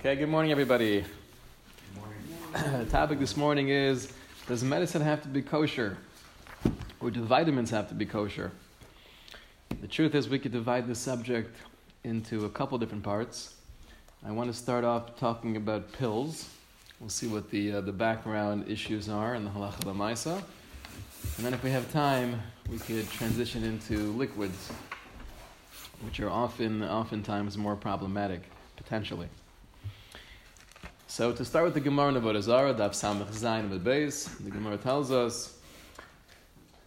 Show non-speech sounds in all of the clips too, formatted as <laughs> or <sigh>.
Okay, good morning, everybody. Good morning. the <clears throat> topic this morning is Does medicine have to be kosher? Or do vitamins have to be kosher? The truth is, we could divide this subject into a couple different parts. I want to start off talking about pills. We'll see what the, uh, the background issues are in the halacha lamaisa. And then, if we have time, we could transition into liquids, which are often, oftentimes more problematic, potentially. So to start with the Gemara in Avodah Zarah, Daf Samach Zayin the Gemara tells us,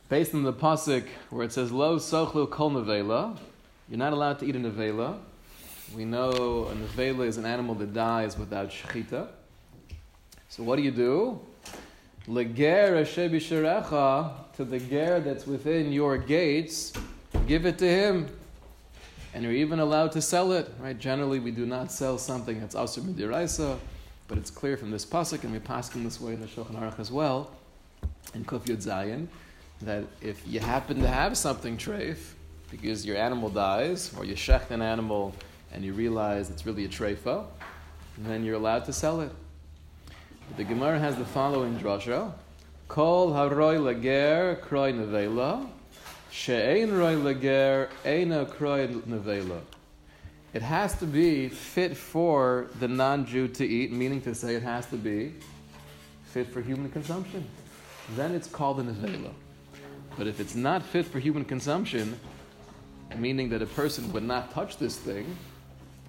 based on the pasuk where it says Lo Sochlu Kol Nevela, you're not allowed to eat a nevela. We know a nevela is an animal that dies without shechita. So what do you do? Leger Sherecha to the ger that's within your gates, give it to him. And you're even allowed to sell it, right? Generally, we do not sell something that's asur midiraisa. But it's clear from this pasuk, and we pass in this way in the Shulchan Aruch as well, in Kuf Yud Zayin, that if you happen to have something treif, because your animal dies, or you shecht an animal and you realize it's really a treifa, then you're allowed to sell it. But the Gemara has the following drasha: Kol haroy lager kroy nevela, she'ein roy lager eina kroy nevela it has to be fit for the non Jew to eat, meaning to say it has to be fit for human consumption. Then it's called an Avela. But if it's not fit for human consumption, meaning that a person would not touch this thing,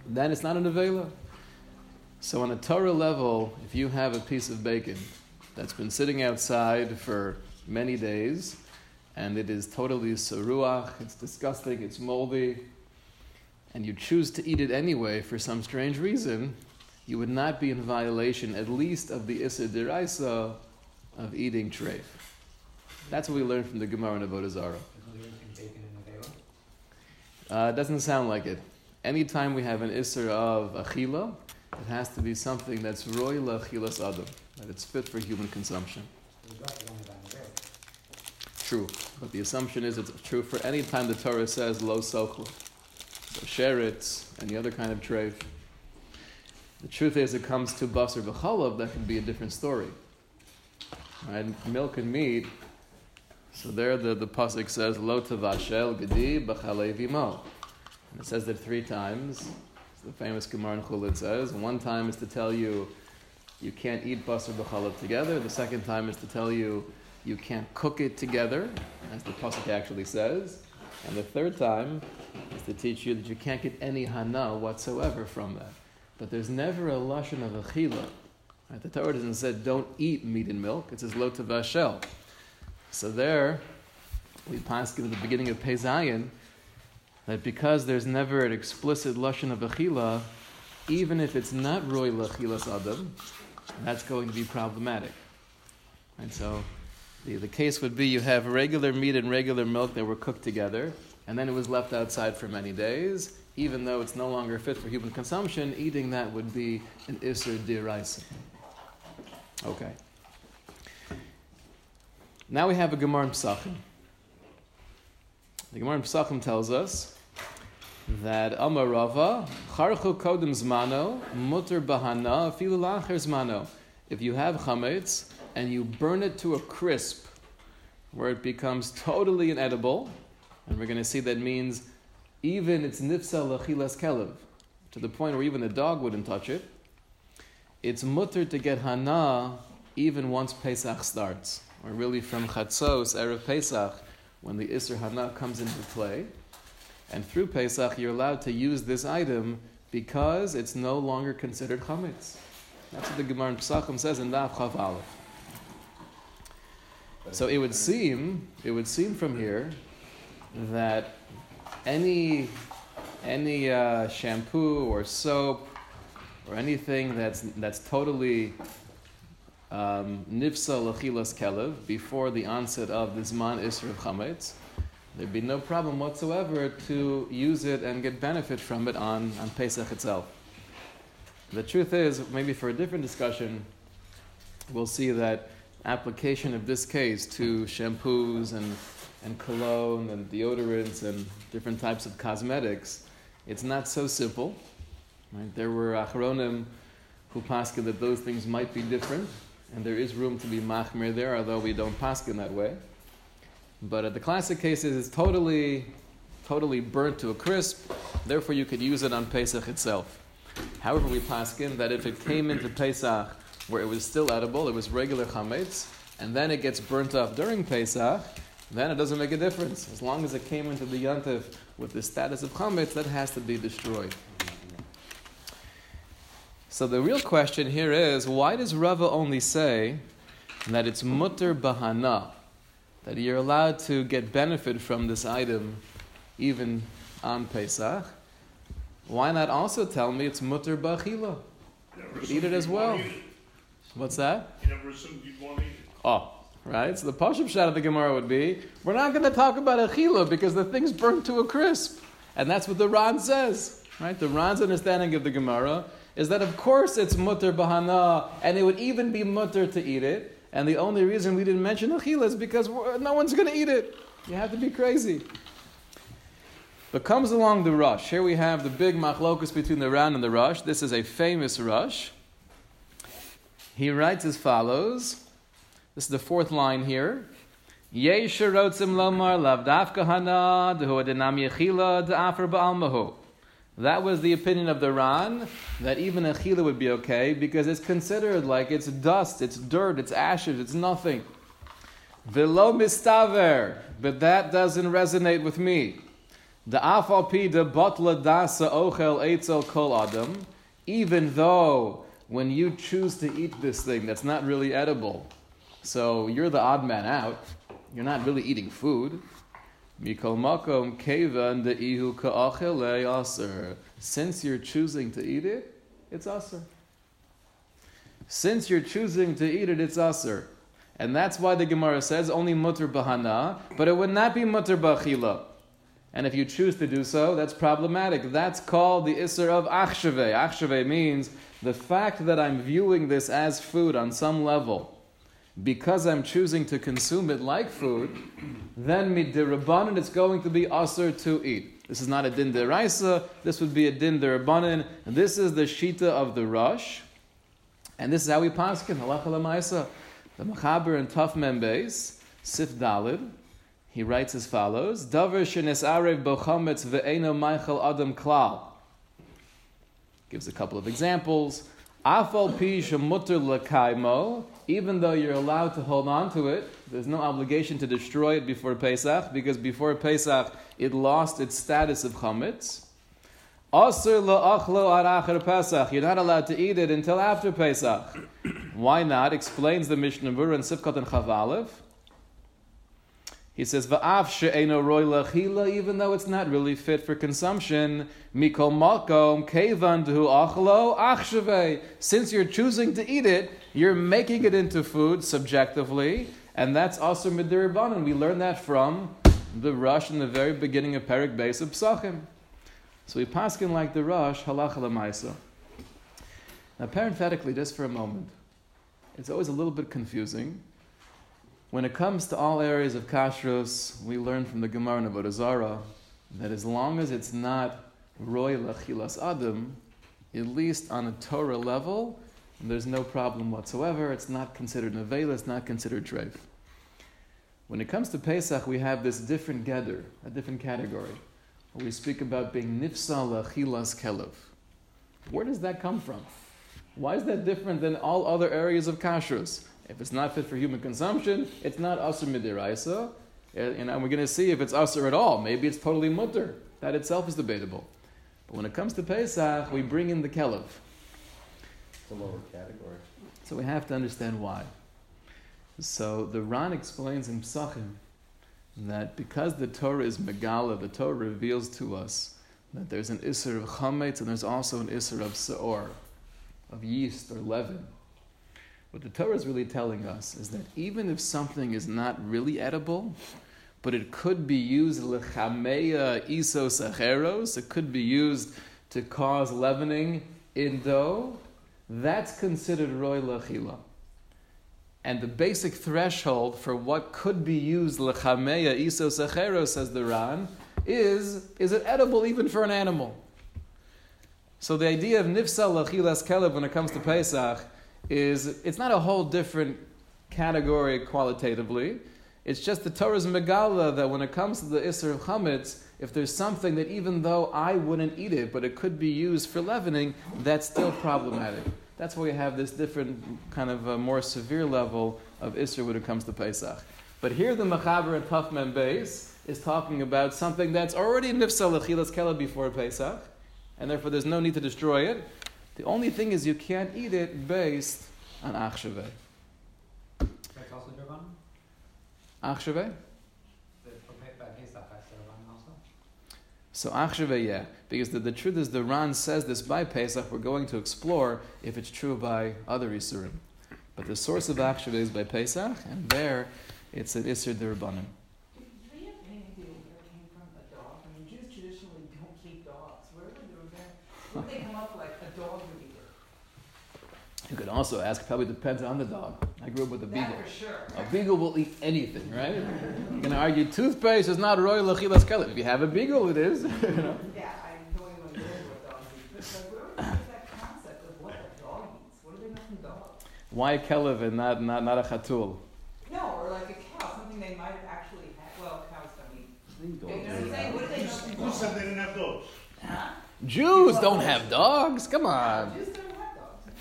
then it's not an Avela. So, on a Torah level, if you have a piece of bacon that's been sitting outside for many days, and it is totally saruach, it's disgusting, it's moldy, and you choose to eat it anyway for some strange reason, you would not be in violation at least of the Isser Diraisa of eating treif. That's what we learned from the Gemara in Avodah. Uh, doesn't sound like it. Anytime we have an Isser of Achila, it has to be something that's royla achilas adam, that it's fit for human consumption. True, but the assumption is it's true for any time the Torah says lo sochlu. Sheretz, any other kind of treif. The truth is, it comes to basar v'chalav, that can be a different story. Right? Milk and meat. So there, the, the pasuk says, "Lo tavashel gedi b'chalev mo," and it says that three times. the famous Gemara in Chulin says. One time is to tell you you can't eat basar v'chalav together. The second time is to tell you you can't cook it together, as the pasuk actually says. And the third time is to teach you that you can't get any hana whatsoever from that. But there's never a lashon of achila. Right? The Torah doesn't say don't eat meat and milk. It says lo tavashel. So there, we pass at the beginning of Pezayin that because there's never an explicit lashon of achila, even if it's not roy lachilas adam, that's going to be problematic. And so the, the case would be you have regular meat and regular milk that were cooked together, and then it was left outside for many days. Even though it's no longer fit for human consumption, eating that would be an Isser Diraisa. Okay. Now we have a Gemara in Pesachim. The Gemara in Pesachim tells us that Amar Rava, Charchu Kodim Zmano, Mutter Bahana, Filu Zmano. If you have chametz, and you burn it to a crisp where it becomes totally inedible, and we're going to see that means even it's nifsa lachilas kelev, to the point where even a dog wouldn't touch it. It's mutter to get hana even once Pesach starts, or really from Chatzos, Erev Pesach, when the Isser Hana comes into play. And through Pesach, you're allowed to use this item because it's no longer considered chametz. That's what the Gemara in Pesachim says in Daf Chaf Aleph. So it would seem, it would seem from here that any any uh, shampoo or soap or anything that's that's totally um, nifsa lachilas kelev before the onset of this man isra of chametz, there'd be no problem whatsoever to use it and get benefit from it on, on Pesach itself. The truth is, maybe for a different discussion, we'll see that application of this case to shampoos and, and cologne and deodorants and different types of cosmetics, it's not so simple. Right? There were achronim who paskin that those things might be different, and there is room to be machmir there, although we don't paskin that way. But uh, the classic case is it's totally, totally burnt to a crisp, therefore you could use it on Pesach itself. However, we paskin that if it came into Pesach where it was still edible, it was regular chametz, and then it gets burnt off during Pesach, then it doesn't make a difference. As long as it came into the yantiv with the status of chametz, that has to be destroyed. So the real question here is, why does Rava only say that it's mutter bahana, that you're allowed to get benefit from this item even on Pesach? Why not also tell me it's mutter bachila? Eat it as well. What's that? You never assumed you'd want to eat it. Oh, right? So the Pashup shot of the Gemara would be, we're not going to talk about achila because the thing's burnt to a crisp. And that's what the Ran says, right? The Ran's understanding of the Gemara is that of course it's mutter bahana, and it would even be mutter to eat it. And the only reason we didn't mention achila is because no one's going to eat it. You have to be crazy. But comes along the Rosh. Here we have the big machlokus between the Ran and the Rosh. This is a famous Rosh. He writes as follows. This is the fourth line here. That was the opinion of the Ran, that even achila would be okay, because it's considered like it's dust, it's dirt, it's ashes, it's nothing. But that doesn't resonate with me. Adam, even though when you choose to eat this thing that's not really edible, so you're the odd man out, you're not really eating food. Aser. Since you're choosing to eat it, it's aser. Since you're choosing to eat it, it's aser. And that's why the Gemara says only mutter bahana, but it would not be mutter bachila. And if you choose to do so, that's problematic. That's called the isser of achshave. Achshave means the fact that I'm viewing this as food on some level because I'm choosing to consume it like food, then midirabbanan it's going to be asr to eat. This is not a din deraisa, this would be a din derabanan. This is the shita of the Rosh, and this is how we paskin, halacha lemaisa. The Machaber and Taf Mem Beis, Sif Dalid, he writes as follows, Davar shenes arev bochametz ve'eno meichel adam klal. Gives a couple of examples. Afal pi shemutter lekaimo, even though you're allowed to hold on to it, there's no obligation to destroy it before Pesach, because before Pesach it lost its status of chametz. Asr la'achlo aracher Pesach. You're not allowed to eat it until after Pesach. Why not? Explains the Mishnah Berurah and Sifkat and Chavalev. He says, "Va'af she'eno roy lachila," even though it's not really fit for consumption. Mikol makom kevan dehu achlo achshave. Since you're choosing to eat it, you're making it into food subjectively, and that's also midirbanan. We learn that from the Rosh in the very beginning of Perik Beis of Psachim. So we paskin like the Rosh halacha lemaisa. Now, parenthetically, just for a moment, it's always a little bit confusing when it comes to all areas of kashrus, we learn from the Gemara in Avodah that as long as it's not roy lachilas adam, at least on a Torah level, there's no problem whatsoever. It's not considered nevela, it's not considered treif. When it comes to Pesach, we have this different gather, a different category, we speak about being nifsa lachilas kelev. Where does that come from? Why is that different than all other areas of kashrus? If it's not fit for human consumption, it's not asr midiraisa. And we're going to see if it's asr at all. Maybe it's totally mutter. That itself is debatable. But when it comes to Pesach, we bring in the kelev. It's a lower category. So we have to understand why. So the Ran explains in Psachim that because the Torah is Megala, the Torah reveals to us that there's an Isser of Chametz and there's also an Isser of Seor, of yeast or leaven. What the Torah is really telling us is that even if something is not really edible, but it could be used lechameya isos acheros, it could be used to cause leavening in dough, that's considered roy lachila. And the basic threshold for what could be used lechameya isos acheros, says the Ran, is is it edible even for an animal? So the idea of nifsal lachilas kelev when it comes to Pesach is it's not a whole different category qualitatively. It's just the Torah's megala that when it comes to the Isser of Chametz, if there's something that even though I wouldn't eat it, but it could be used for leavening, that's still problematic. That's why we have this different kind of a more severe level of Isser when it comes to Pesach. But here the Machaber and Taf Mem Beis is talking about something that's already nifsal lechilas kela before Pesach, and therefore there's no need to destroy it. The only thing is you can't eat it based on achshaveh. That's also Durban? Achshaveh? The, for Pe- by Pesach, that's Durban also? So achshaveh, yeah, because the, the truth is the Ran says this by Pesach. We're going to explore if it's true by other isurim, but the source of achshaveh is by Pesach, and there it's an isur derabanan. Do <laughs> You could also ask. Probably depends on the dog. I grew up with a beagle. That for sure. A beagle will eat anything, right? You're gonna argue toothpaste is not royal lachilas kela. If you have a beagle, it is. <laughs> you know? Yeah, I don't even know what dogs eat. But like, where would they get that concept of what a dog eats? What do they know from dogs? Why a kelev and not, not, not a chatul? No, or like a cow, something they might have actually had. Well, cows don't eat. They You don't know what I'm do saying? that. What do they know from Who dogs? said they didn't have dogs? Huh? Jews don't have dogs. Come on. Jews don't have dogs.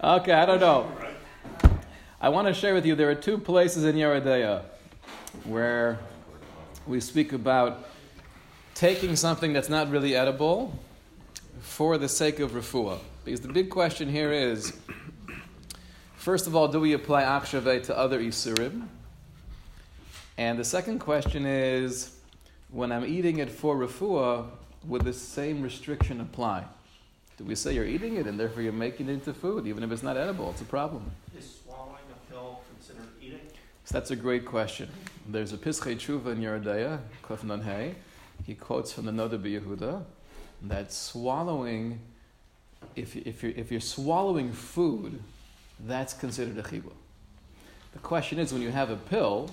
Okay, I don't know. I want to share with you there are two places in Yoreh Deah where we speak about taking something that's not really edible for the sake of refuah. Because the big question here is first of all, do we apply akshaveh to other isurim? And the second question is when I'm eating it for refuah, would the same restriction apply? Do we say you're eating it and therefore you're making it into food, even if it's not edible? It's a problem. Is swallowing a pill considered eating? So that's a great question. There's a Pischei Tshuva in Yoreh Deah, Kuf Nun Hey. He quotes from the Noda Yehuda that swallowing, if, if, you're, if you're swallowing food, that's considered a chibah. The question is, when you have a pill,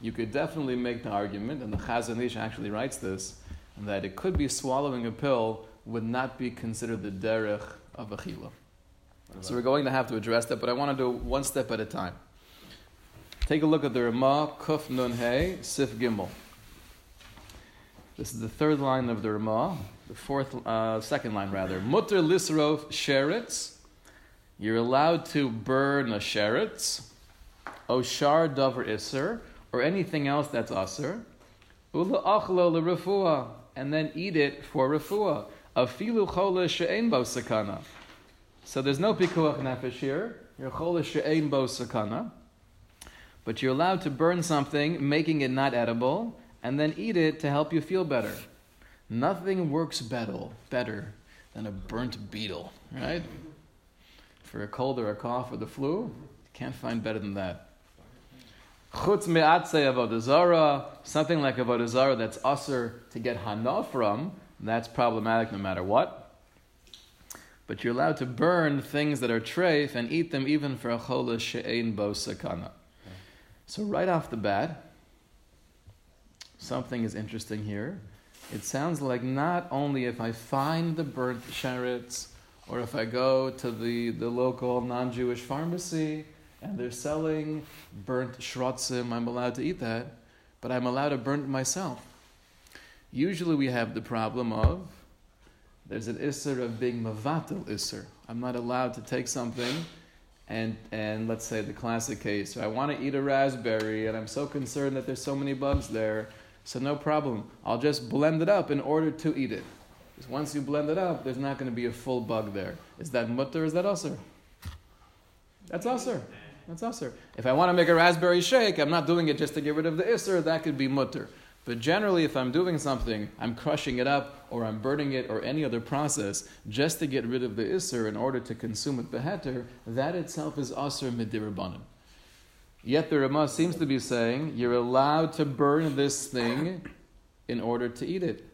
you could definitely make the argument, and the Chazon Ish actually writes this, that it could be swallowing a pill would not be considered the derech of a chila. So we're going to have to address that, but I want to do one step at a time. Take a look at the Ramah, Kuf Nun Hey, Sif Gimel. This is the third line of the Ramah, the fourth, uh, second line rather. Mutter Lisrov Sheretz. You're allowed to burn a sheretz, Oshar Dover Isser, or anything else that's Asr. Ula Achlo L'Refuah, and then eat it for Refuah. Afilu Chola She'en Bo Sakana. So there's no pikuach nefesh here. You're chola she'ein bo sakana. But you're allowed to burn something, making it not edible, and then eat it to help you feel better. Nothing works better, better than a burnt beetle, right? For a cold or a cough or the flu, you can't find better than that. Chutz me'atzei avodazara. something like avodazara that's usher to get hana from, that's problematic no matter what. But you're allowed to burn things that are treif and eat them even for a chola she'ein bo sakana. So right off the bat, something is interesting here. It sounds like not only if I find the burnt sherets, or if I go to the, the local non-Jewish pharmacy and they're selling burnt shrotzim, I'm allowed to eat that, but I'm allowed to burn it myself. Usually we have the problem of there's an isser of being mavatil isser. I'm not allowed to take something and and let's say the classic case, I want to eat a raspberry and I'm so concerned that there's so many bugs there, so no problem. I'll just blend it up in order to eat it. Because once you blend it up, there's not going to be a full bug there. Is that mutter? Is that usser? That's usser. That's usser. If I want to make a raspberry shake, I'm not doing it just to get rid of the isser. That could be mutter. But generally, if I'm doing something, I'm crushing it up, or I'm burning it, or any other process, just to get rid of the isser in order to consume it beheter, that itself is asr midirabanim. Yet the Ramah seems to be saying you're allowed to burn this thing in order to eat it.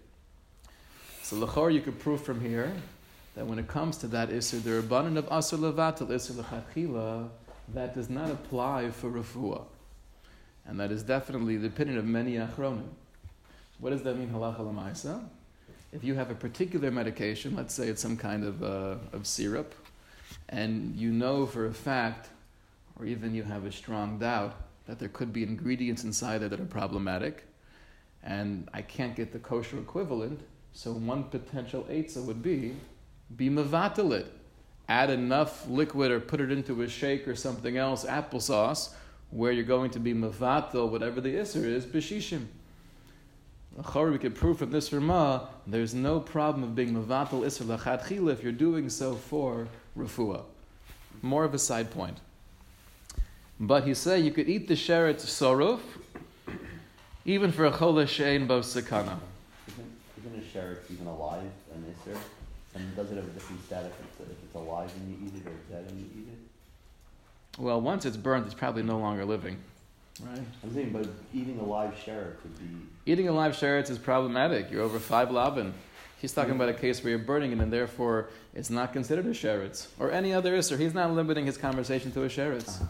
So lachor, you could prove from here that when it comes to that isser, the rabbanon of asr levatel isser lechachila, that does not apply for refuah. And that is definitely the opinion of many achronim. What does that mean, halacha lamaisa? if you have a particular medication, let's say it's some kind of, uh, of syrup, and you know for a fact, or even you have a strong doubt, that there could be ingredients inside there that are problematic, and I can't get the kosher equivalent, so one potential eitzah would be, be mevatel it. Add enough liquid or put it into a shake or something else, applesauce, where you're going to be mevatel, whatever the isser is, b'shishim. We could prove from this Rama, there's no problem of being mevatel isser lachat if you're doing so for refuah. More of a side point. But he said you could eat the sheretz soruf, even for a chola shein bo sakana. Isn't, isn't a sheretz even alive an isser? And does it have a different status if it's, if it's alive and you eat it or dead and you eat it? Well, once it's burnt, it's probably no longer living. Right? I'm saying, but eating a live sheretz would be. Eating a live sheretz is problematic. You're over five labin. He's talking about a case where you're burning it, and therefore it's not considered a sheretz or any other isser. He's not limiting his conversation to a sheretz. Uh-huh.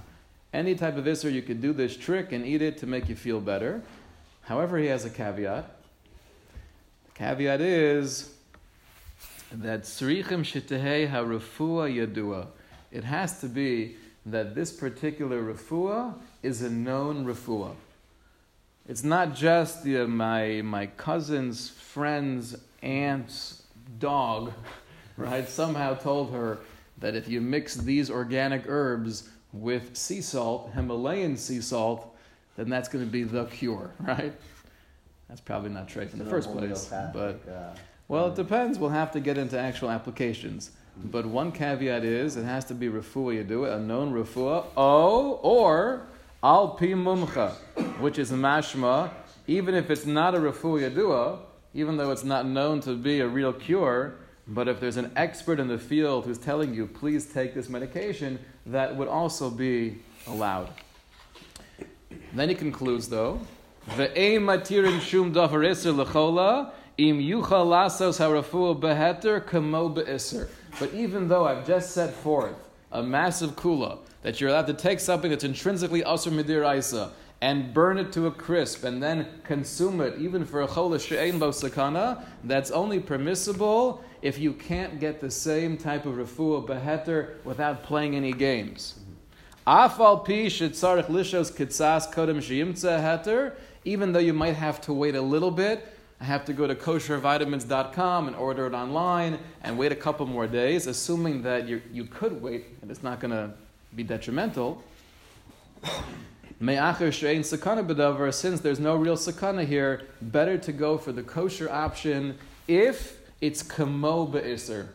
Any type of isser, you could do this trick and eat it to make you feel better. However, he has a caveat. The caveat is that srichim shitehei harufua yadua. It has to be that this particular refuah is a known refuah. It's not just the, my, my cousin's friend's aunt's dog, <laughs> right? Somehow told her that if you mix these organic herbs with sea salt, Himalayan sea salt, then that's going to be the cure, <laughs> right? That's probably not true in the first place. But uh, well, it depends. We'll have to get into actual applications. But one caveat is it has to be refuah you do it, a known refuah, oh, or al pi mumcha, which is mashma, even if it's not a refuah yadua, even though it's not known to be a real cure, but if there's an expert in the field who's telling you, please take this medication, that would also be allowed. Then he concludes, though, ve'ein matirin shum davar iser lechola, im yuchal lasos harafuah beheter kamo be'iser. But even though I've just set forth a massive kula, that you're allowed to take something that's intrinsically asr midir isa, and burn it to a crisp, and then consume it, even for a chola she'ein bo sakana, that's only permissible if you can't get the same type of refuah beheter without playing any games. Afal pi shetzarich lishos kitzas kodem sheyimtza heter, even though you might have to wait a little bit, I have to go to koshervitamins.com and order it online and wait a couple more days, assuming that you, you could wait and it's not going to be detrimental. Since there's no real sakana here, better to go for the kosher option if it's kamo be'iser,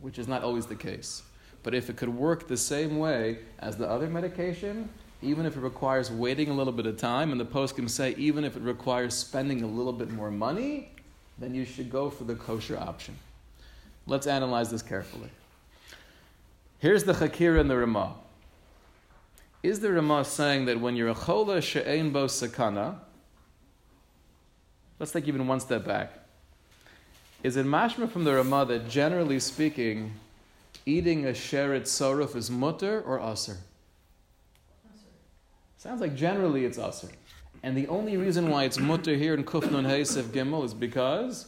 which is not always the case. But if it could work the same way as the other medication, even if it requires waiting a little bit of time, and the post can say even if it requires spending a little bit more money, then you should go for the kosher option. Let's analyze this carefully. Here's the Chakira and the Ramah. Is the Ramah saying that when you're a chola she'ein bo sakana, let's take even one step back. Is it mashma from the Ramah that generally speaking, eating a sheret soruf is mutter or aser? Sounds like generally it's aser. And the only reason why it's mutter here in Kufnun Heisef Gimel is because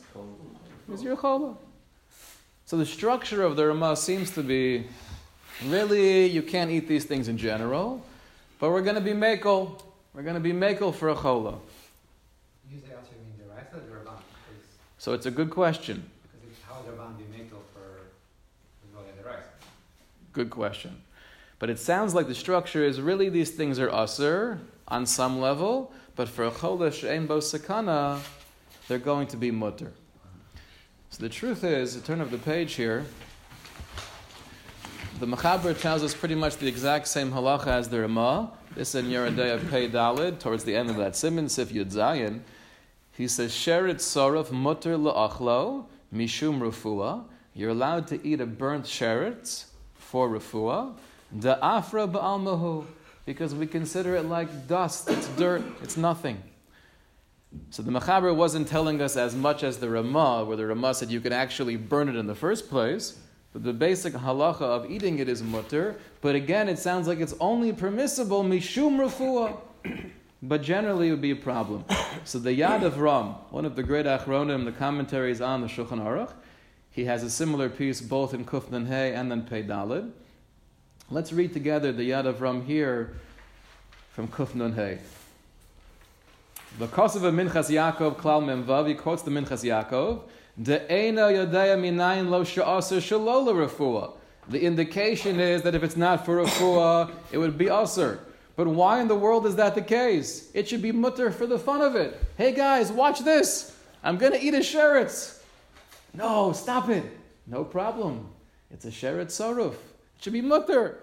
it's your chola. So the structure of the Ramah seems to be really you can't eat these things in general, but we're going to be makel. We're going to be makel for a chola. You say also mean the rice or the Rabban? So it's a good question. because it's how the Rabban be makel for as well as the rice. Good question. But it sounds like the structure is really these things are usr on some level, but for a chola she'en bo sakana, they're going to be mutter. So the truth is, the turn of the page here, the Mechaber tells us pretty much the exact same halacha as the Ramah. This in Yoreh Deah of Pei Dalid, towards the end of that Simon Sif Yud Zayin. He says, Sherit sorov mutter la'achlo mishum refuah. You're allowed to eat a burnt sheretz for refuah. Da afra ba'almahu. Because we consider it like dust, it's dirt, it's nothing. So the Mechaber wasn't telling us as much as the Ramah, where the Ramah said you can actually burn it in the first place. But the basic halacha of eating it is mutter. But again, it sounds like it's only permissible mishum refuah. <coughs> but generally it would be a problem. so the Yad Efraim, one of the great Achronim, the commentaries on the Shulchan Aruch, he has a similar piece both in Kuf Nun Hey and then Pei Dalid. Let's read together the Yad Efraim here from Kuf Nun Hey. The Kosovo Minchas Yaakov Klal Memvav, he quotes the Minchas Yaakov, Lo. The indication is that if it's not for refuah, it would be usr. But why in the world is that the case? It should be mutter for the fun of it. Hey guys, watch this. I'm going to eat a sheretz. No, stop it. No problem. It's a sheretz saruf. It should be mutter.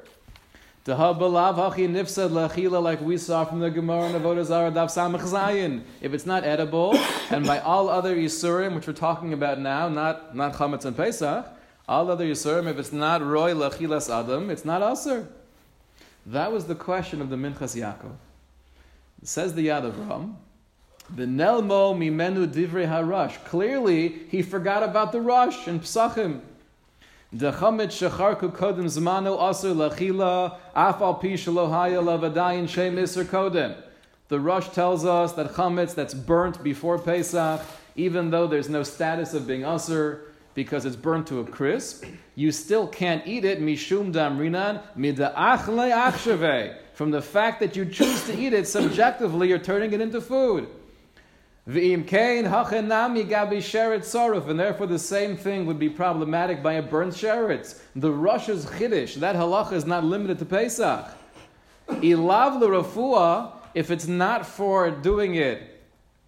like we saw from the Gemara in Avodah Zarah Daf Samach Zayin. If it's not edible, and by all other Yisurim, which we're talking about now, not, not Chametz and Pesach, all other Yisurim, if it's not Roy Lachilas Adam, it's not Aser. That was the question of the Minchas Yaakov. says the Yad Efraim, the Nelmo Mimenu Divrei Harash. Clearly, he forgot about the Rosh in Psachim. The Chamit Shecharku Kodem Zmanu Aser Lachila Afal Pi Shalohaya Lavadayin Shem Isser Kodem. The Rosh tells us that chametz that's burnt before Pesach, even though there's no status of being usher, because it's burnt to a crisp, you still can't eat it, mishum damrinan, mida'achle achshave. From the fact that you choose to eat it subjectively, you're turning it into food. Kain sheret and therefore the same thing would be problematic by a burnt sheretz. The Russia's chiddush, that halacha is not limited to Pesach. Ilav if it's not for doing it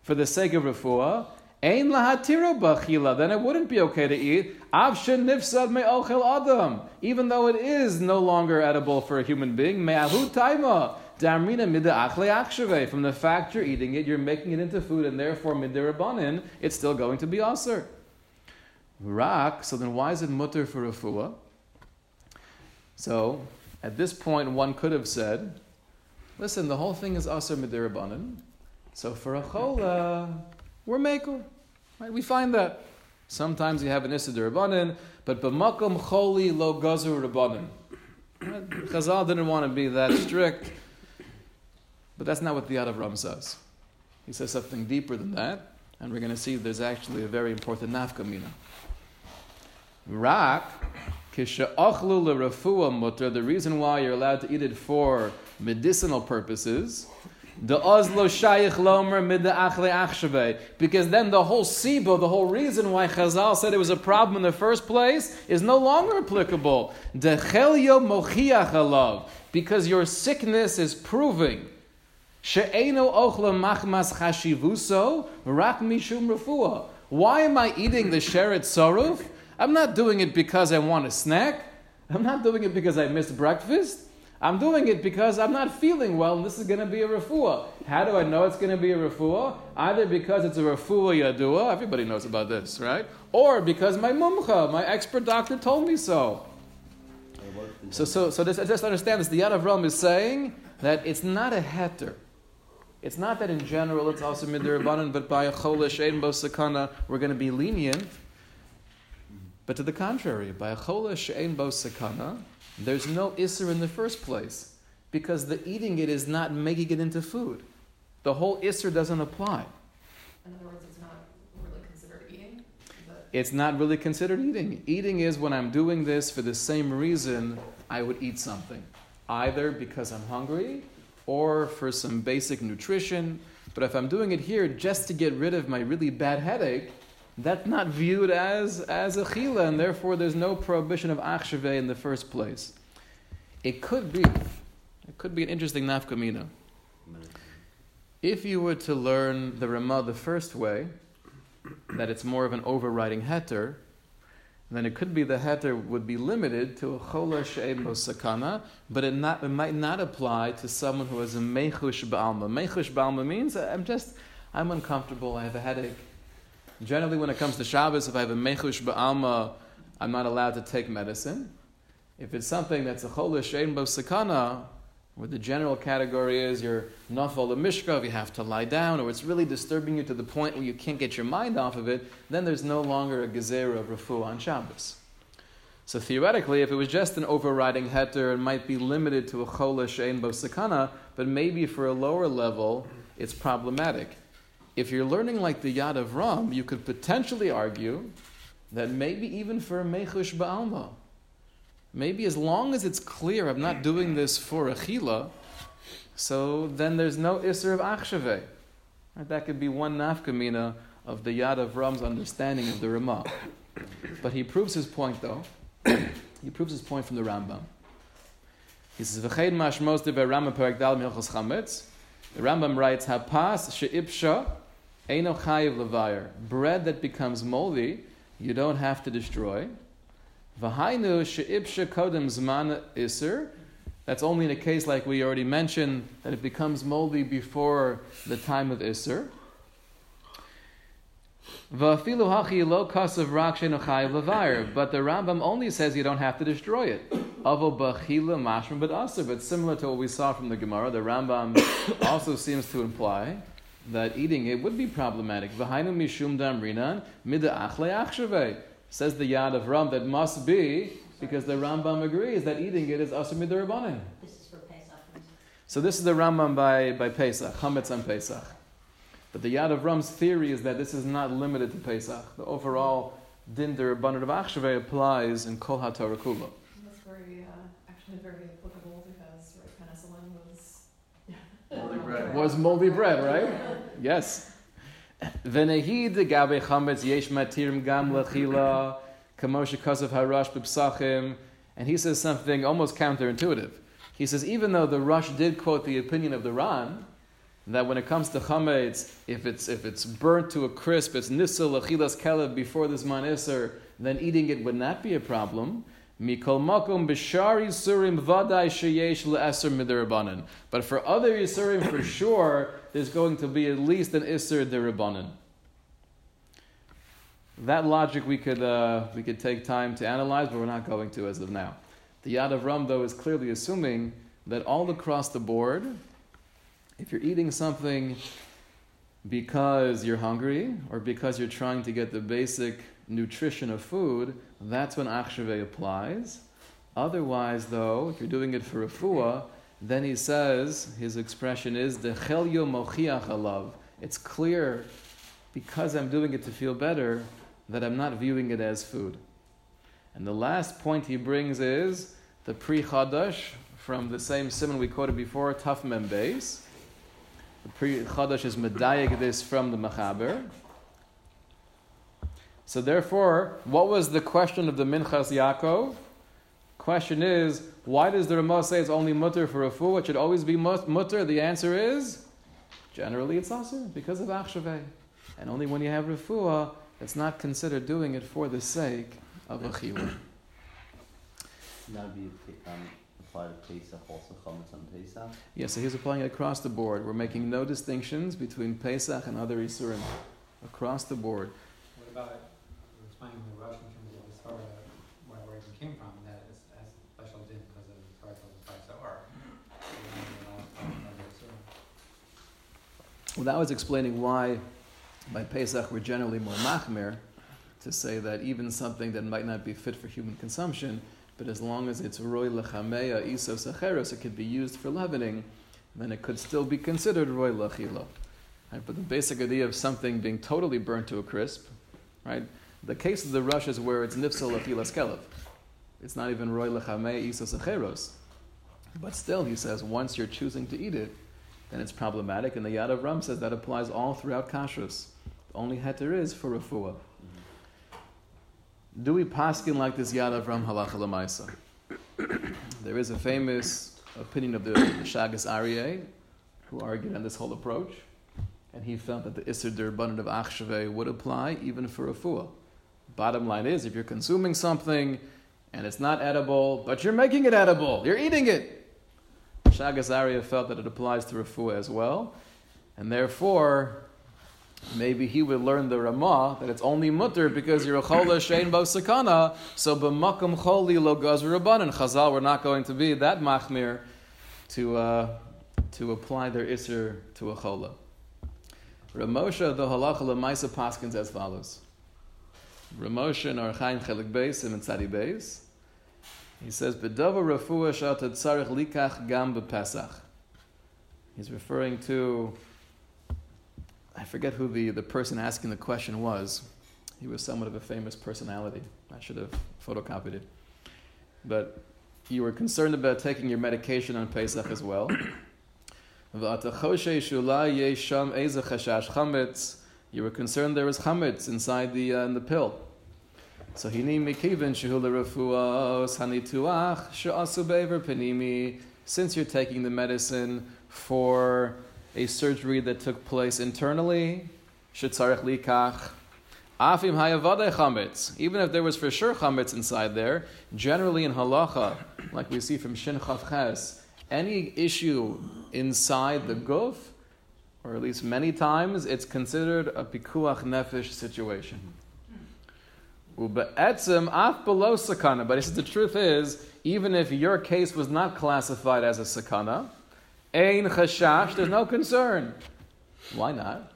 for the sake of refuah, Ein lahatiro bachila, then it wouldn't be okay to eat. Avshin nifsad me'ochel adam, even though it is no longer edible for a human being. Me'ahu taima, From the fact you're eating it, you're making it into food, and therefore midirabanin, it's still going to be aser. Rak, so then why is it mutter for refuah? So, at this point, one could have said, listen, the whole thing is aser midirabanin. So for a chola, we're makel. Right? We find that sometimes you have an Issa but b'makom choli lo gazur Rabbanin. <coughs> Chazal didn't want to be that strict, but that's not what the Yad Efraim says. He says something deeper than that, and we're going to see there's actually a very important nafkamina. Rak, kisha ochlu refuah mutter, the reason why you're allowed to eat it for medicinal purposes, the Oslo Shayich Lomer mid the Achle Achshave. Because then the whole Sibo, the whole reason why Chazal said it was a problem in the first place, is no longer applicable. The Chelyo Mochiach Alav. Because your sickness is proving. She'eno ochla machmas chashivuso rak mishum refuah. Why am I eating the sheret soruf? I'm not doing it because I want a snack. I'm not doing it because I missed breakfast. I'm doing it because I'm not feeling well and this is going to be a refuah. How do I know it's going to be a refuah? Either because it's a refuah yadua, everybody knows about this, right? Or because my mumcha, my expert doctor told me so. So, so, so this, just understand this. The Yad Efraim is saying that it's not a heter. It's not that in general it's also midirabbanan, but by a cholesh ein bo sakana we're going to be lenient. But to the contrary, by a cholesh ein bo sakana, there's no isser in the first place because the eating it is not making it into food. The whole isser doesn't apply. In other words, it's not really considered eating. But It's not really considered eating. Eating is when I'm doing this for the same reason I would eat something, either because I'm hungry or for some basic nutrition. But if I'm doing it here just to get rid of my really bad headache, that's not viewed as, as a chila, and therefore there's no prohibition of achshave in the first place. It could be, it could be an interesting nafkamina. If you were to learn the Ramah the first way, that it's more of an overriding heter, then it could be the heter would be limited to a chola sakana, but it, not, it might not apply to someone who has a mechush ba'alma. Mechush ba'alma means I'm just, I'm uncomfortable, I have a headache. Generally, when it comes to Shabbos, if I have a mechush ba'alma, I'm not allowed to take medicine. If it's something that's a chola she'ebo sakana, where the general category is you're nafal the mishkav, you have to lie down, or it's really disturbing you to the point where you can't get your mind off of it, then there's no longer a gezerah of refuah on Shabbos. So theoretically, if it was just an overriding heter, it might be limited to a chola she'en bo sakana, but maybe for a lower level, it's problematic. If you're learning like the Yad Efraim, you could potentially argue that maybe even for a Mechush Ba'alma, maybe as long as it's clear I'm not doing this for a Chila, so then there's no Isser of Achshave. Right? That could be one nafkamina of the Yad Efraim's understanding of the Ramah. But he proves his point though. <coughs> he proves his point from the Rambam. He says, "V'chein mashmos de Rambam perak dal milchos chametz." The Rambam writes, "Hapas she'ipsha eno chayiv levayer." Bread that becomes moldy, you don't have to destroy. V'hainu kodem zman iser. That's only in a case like we already mentioned that it becomes moldy before the time of iser. But the Rambam only says you don't have to destroy it. But similar to what we saw from the Gemara, the Rambam <coughs> also seems to imply that eating it would be problematic. V'hainu mishum damrinan mida achle achshave. Says the Yad Efraim that must be because the Rambam agrees that eating it is aser midarabanan. This is for Pesach. So this is the Rambam by, by Pesach, Chametz on Pesach. But the Yad Efraim's theory is that this is not limited to Pesach. The overall din derabbanan of Achshave applies in Kol HaTorah Kula. That's very, uh, actually very applicable because right, penicillin was. Moldy bread. Was moldy bread, right? Yes. And he says something almost counterintuitive. He says, even though the Rosh did quote the opinion of the Ran, that when it comes to chametz, if it's, if it's burnt to a crisp, it's nisel lechilas kelev before this man iser, then eating it would not be a problem. Mikol le'eser midirabanan. But for other yisurim, for sure, there's going to be at least an iser dirabanan. That logic we could, uh, we could take time to analyze, but we're not going to as of now. The Yad Efraim, though, is clearly assuming that all across the board, if you're eating something because you're hungry or because you're trying to get the basic nutrition of food, that's when achshave applies. Otherwise, though, if you're doing it for a refuah, then he says, his expression is, the alav. It's clear, because I'm doing it to feel better, that I'm not viewing it as food. And the last point he brings is the Pri Chadash from the same simon we quoted before, Taf Mem Beis. The Pri Chadash is medayik this from the Machaber. So therefore, what was the question of the Minchas Yaakov? Question is, why does the Ramah say it's only mutter for a fool? It should always be mutter. The answer is, generally it's also because of achshaveh. And only when you have refuah, it's not considered doing it for the sake of a chiyuv. <coughs> Now be um, applied to Pesach, also chametz on Pesach. Yes, so he's applying it across the board. We're making no distinctions between Pesach and other Isurim. Across the board. What about, you explaining the Rosh in terms of the Torah, where, where it came from, and that it's, has a special din because of the Torah tells us by Sa'ar. Well, that was explaining why by Pesach we're generally more machmir to say that even something that might not be fit for human consumption, but as long as it's roy lechameya isos acheros, it could be used for leavening, then it could still be considered roy lechilo. Right? But the basic idea of something being totally burnt to a crisp, right? The case of the Rosh is where it's nifsal lechilas kelev. It's not even roy lechameya isos acheros. But still, he says, once you're choosing to eat it, then it's problematic. And the Yad Efraim says that applies all throughout kashrus. The only heter is for refuah. Do we paskin like this Yad Efraim halacha lemaisa? There is a famous opinion of the, Shagas Aryeh, who argued on this whole approach, and he felt that the Isser Durbanan of Achshave would apply even for refuah. Bottom line is, if you're consuming something and it's not edible, but you're making it edible, you're eating it, Shagas Aryeh felt that it applies to refuah as well, and therefore maybe he would learn the Ramah that it's only mutter because you're a chola shein bo sakana. So b'makom choli lo gazr rabbanan. Chazal were not going to be that machmir to uh, to apply their iser to a chola. Ramosha the halacha lemaisa paskins as follows. Ramosha in Orach Chaim Chelik Beis and Tzadi Beis. He says, "Bedava refuah shata tzarich likach gam bepesach." He's referring to I forget who the, the person asking the question was. He was somewhat of a famous personality. I should have photocopied it. But you were concerned about taking your medication on Pesach as well. <coughs> You were concerned there was chametz inside the, uh, in the pill. So he hini mikivin shehula refuos hanituach she'asu be'ever penimi. Since you're taking the medicine for a surgery that took place internally, shetzarech likach. Afim hayavade chametz. Even if there was for sure chametz inside there, generally in halacha, like we see from Shin Chaf Ches, any issue inside the guf, or at least many times, it's considered a pikuach nefesh situation. But below sekana. But he says the truth is, even if your case was not classified as a sakana, ein chashash, there's no concern. Why not?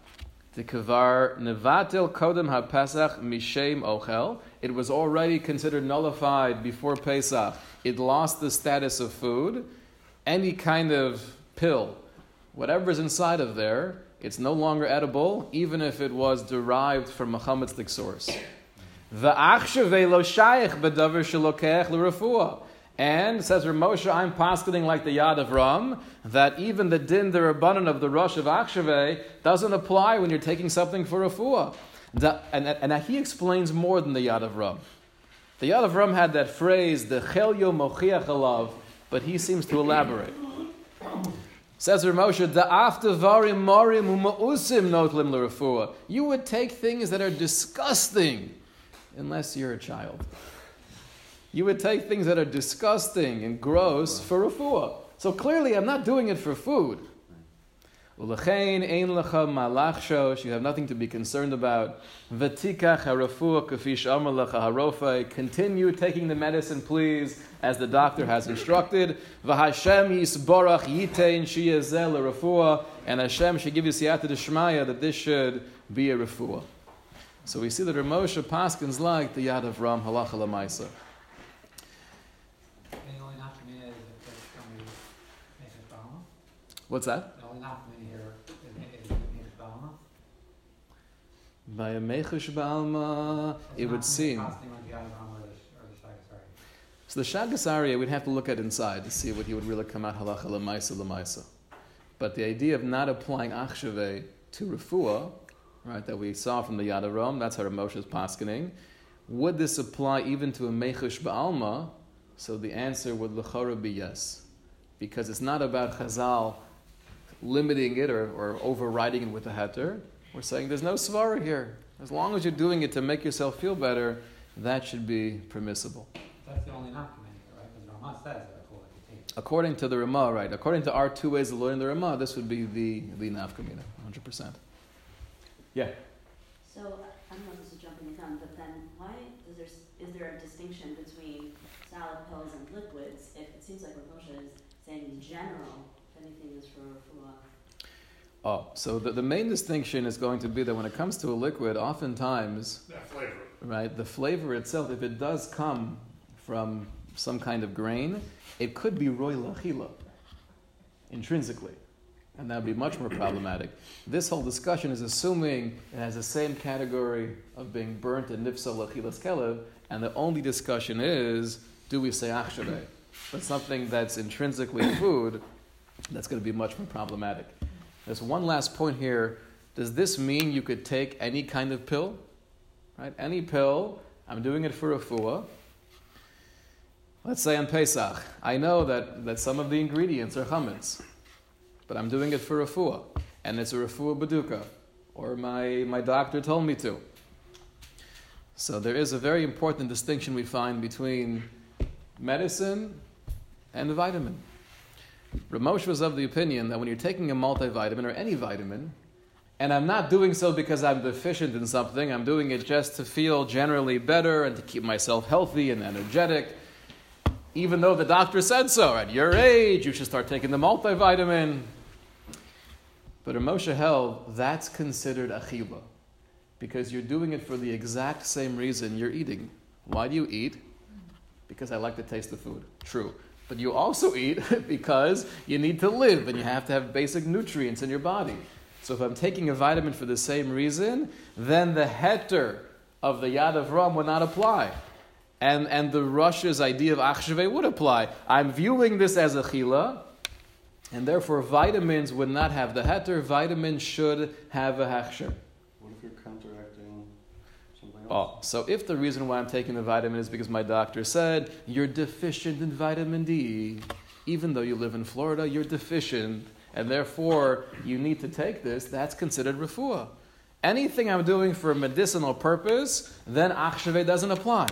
The kavar nevatil kodem ha-pesach mishem ochel. It was already considered nullified before Pesach. It lost the status of food. Any kind of pill, whatever's inside of there, it's no longer edible, even if it was derived from chametzik source. And says Ramosha, I'm posketing like the Yad Efraim, that even the din, the rabbanon of the Rosh of Achshave doesn't apply when you're taking something for refuah. And, and, and he explains more than the Yad Efraim. The Yad Efraim had that phrase, the Chelyo Mochiach Alav, but he seems to elaborate. Says Ramosha, the aftervarim morim umausim notlim l'refuah. You would take things that are disgusting, unless you're a child. You would take things that are disgusting and gross for refuah. So clearly, I'm not doing it for food. You have nothing to be concerned about. Continue taking the medicine, please, as the doctor has instructed. And Hashem should give you siyata d'shmaya that this should be a refuah. So we see that Ramosha Paskins like the Yad Efraim halacha lamaisa. The only nafkamina is if it's going to make it Balma. What's that? The only nafkamina here is is make it Balma. By a mechush ba'alma, it would seem. Costing like the Yad Efraim or the, or the Shaagas Aryeh. So the Shaagas Aryeh, we'd have to look at inside to see what he would really come out halacha lemaisa lemaisa. But the idea of not applying achshave to refuah, right, that we saw from the Yad Efraim, that's how Moshe's paskening. Would this apply even to a mechush ba'alma? So the answer would lechora be yes, because it's not about Chazal limiting it or, or overriding it with a heter. We're saying there's no svara here. As long as you're doing it to make yourself feel better, that should be permissible. That's the only here, right? Because Rama says that it's what you take. According to the Ramah, right? According to our two ways of learning the Ramah, this would be the the nafkamina, hundred percent. Yeah. So I'm not just jumping the gun, but then why is there s- is there a distinction between solid pills and liquids? If it seems like what Moshe is saying in general, if anything is for refuah. Oh, so the, the main distinction is going to be that when it comes to a liquid, oftentimes, That flavor. right, the flavor itself, if it does come from some kind of grain, it could be roy lachila, intrinsically. And that would be much more problematic. This whole discussion is assuming it has the same category of being burnt and nifsa lachilas kelev, and the only discussion is, do we say achshaveh? But something that's intrinsically <coughs> food, that's going to be much more problematic. There's one last point here. Does this mean you could take any kind of pill? Right? Any pill. I'm doing it for a fuah. Let's say on Pesach. I know that, that some of the ingredients are chametz, but I'm doing it for a fuah, and it's a refuah baduka, or my, my doctor told me to. So there is a very important distinction we find between medicine and the vitamin. Ramosh was of the opinion that when you're taking a multivitamin or any vitamin, and I'm not doing so because I'm deficient in something, I'm doing it just to feel generally better and to keep myself healthy and energetic, even though the doctor said so. At your age, you should start taking the multivitamin. But Ramosha held that's considered achila because you're doing it for the exact same reason you're eating. Why do you eat? Because I like the taste of food. True. But you also eat <laughs> because you need to live and you have to have basic nutrients in your body. So if I'm taking a vitamin for the same reason, then the heter of the Yad Efraim would not apply. And, and the Rosh's idea of Achshave would apply. I'm viewing this as a chila, and therefore vitamins would not have the heter. Vitamins should have a hechsher. What if you're counteracting something else? Oh, so if the reason why I'm taking the vitamin is because my doctor said you're deficient in vitamin D, even though you live in Florida, you're deficient, and therefore you need to take this, that's considered refuah. Anything I'm doing for a medicinal purpose, then achshave doesn't apply.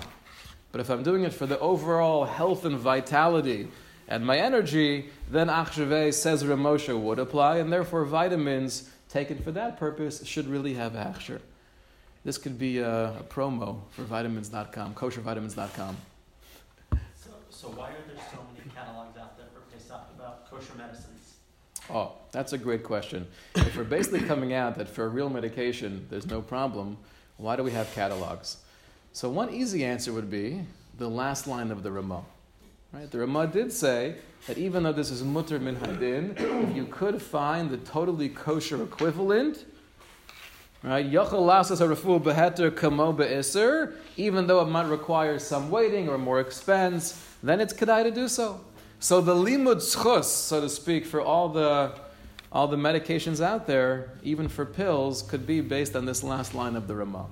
But if I'm doing it for the overall health and vitality and my energy, then achshave says Ramosha would apply, and therefore vitamins taken for that purpose should really have achsher. This could be a, a promo for vitamins.com, koshervitamins.com. So, so why are there so many catalogs out there for Pesach about kosher medicines? Oh, that's a great question. If we're basically coming out that for a real medication there's no problem, why do we have catalogs? So one easy answer would be the last line of the Ramah. Right? The Ramah did say that even though this is mutter min hadin, if you could find the totally kosher equivalent, right? Yochel lasas harafu beheter kamo be'iser, even though it might require some waiting or more expense, then it's kedai to do so. So the limud schus, so to speak, for all the all the medications out there, even for pills, could be based on this last line of the Ramah.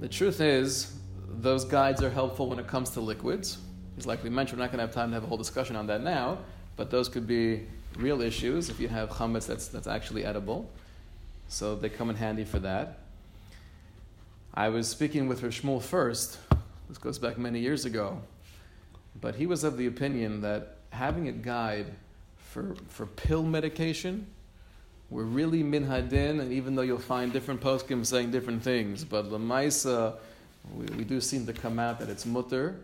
The truth is, those guides are helpful when it comes to liquids. Like we mentioned, we're not going to have time to have a whole discussion on that now, but those could be real issues if you have chametz that's, that's actually edible. So they come in handy for that. I was speaking with Rav Shmuel Fuerst, this goes back many years ago, but he was of the opinion that having a guide for, for pill medication, we're really min hadin, and even though you'll find different poskim saying different things, but lamaisa, we, we do seem to come out that it's mutter.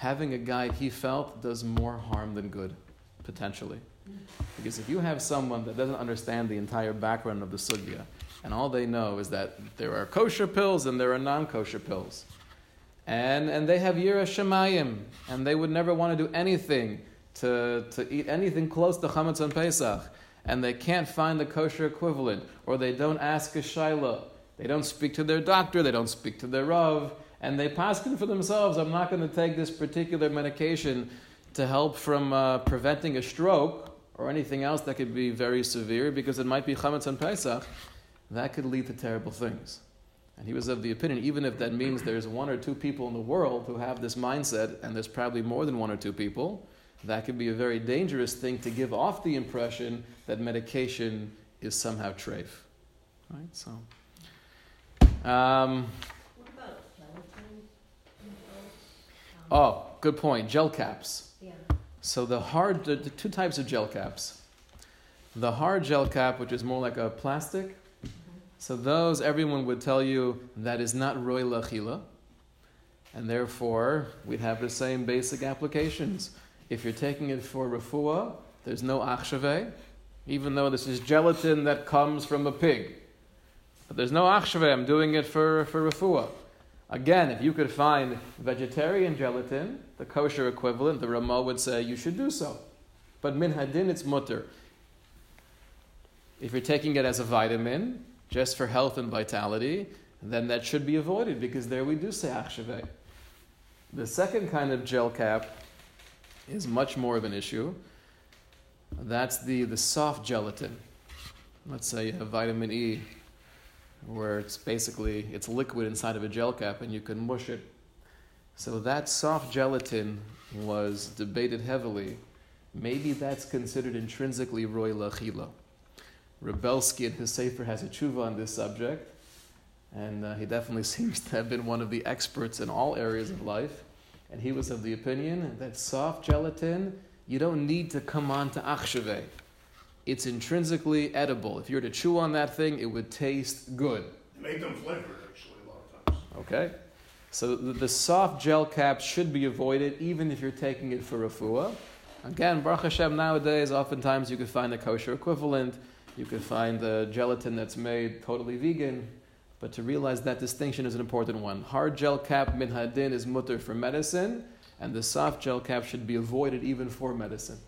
Having a guide he felt does more harm than good, potentially. Because if you have someone that doesn't understand the entire background of the sugya, and all they know is that there are kosher pills and there are non-kosher pills, and, and they have yira shemayim, and they would never want to do anything to, to eat anything close to chametz on Pesach, and they can't find the kosher equivalent, or they don't ask a shaila, they don't speak to their doctor, they don't speak to their rav, and they paskin for themselves, I'm not going to take this particular medication to help from uh, preventing a stroke or anything else that could be very severe because it might be chametz on Pesach, that could lead to terrible things. And he was of the opinion, even if that means there's one or two people in the world who have this mindset, and there's probably more than one or two people, that could be a very dangerous thing to give off the impression that medication is somehow treif. Right? So. Um, What about gelatin? Um, oh, good point. Gel caps. Yeah. So the hard, the, the two types of gel caps. The hard gel cap, which is more like a plastic. Mm-hmm. So those, everyone would tell you that is not roy lachila, and therefore we'd have the same basic applications. If you're taking it for refuah, there's no achshave, even though this is gelatin that comes from a pig. But there's no achshave. I'm doing it for for refuah. Again, if you could find vegetarian gelatin, the kosher equivalent, the Ramah would say you should do so. But min hadin, it's mutter. If you're taking it as a vitamin, just for health and vitality, then that should be avoided because there we do say achshave. The second kind of gel cap is much more of an issue. That's the, the soft gelatin. Let's say you have vitamin E, where it's basically it's liquid inside of a gel cap and you can mush it. So that soft gelatin was debated heavily. Maybe that's considered intrinsically roy lachila. Rebelsky in his Sefer has a tshuva on this subject, and uh, he definitely <laughs> seems to have been one of the experts in all areas of life. And he was of the opinion that soft gelatin, you don't need to come on to achshave. It's intrinsically edible. If you were to chew on that thing, it would taste good. They Make them flavored, actually, a lot of times. Okay? So the, the soft gel cap should be avoided even if you're taking it for refuah. Again, Baruch Hashem, nowadays, oftentimes you can find a kosher equivalent. You can find the gelatin that's made totally vegan. But to realize that distinction is an important one. Hard gel cap min hadin is mutter for medicine, and the soft gel cap should be avoided even for medicine.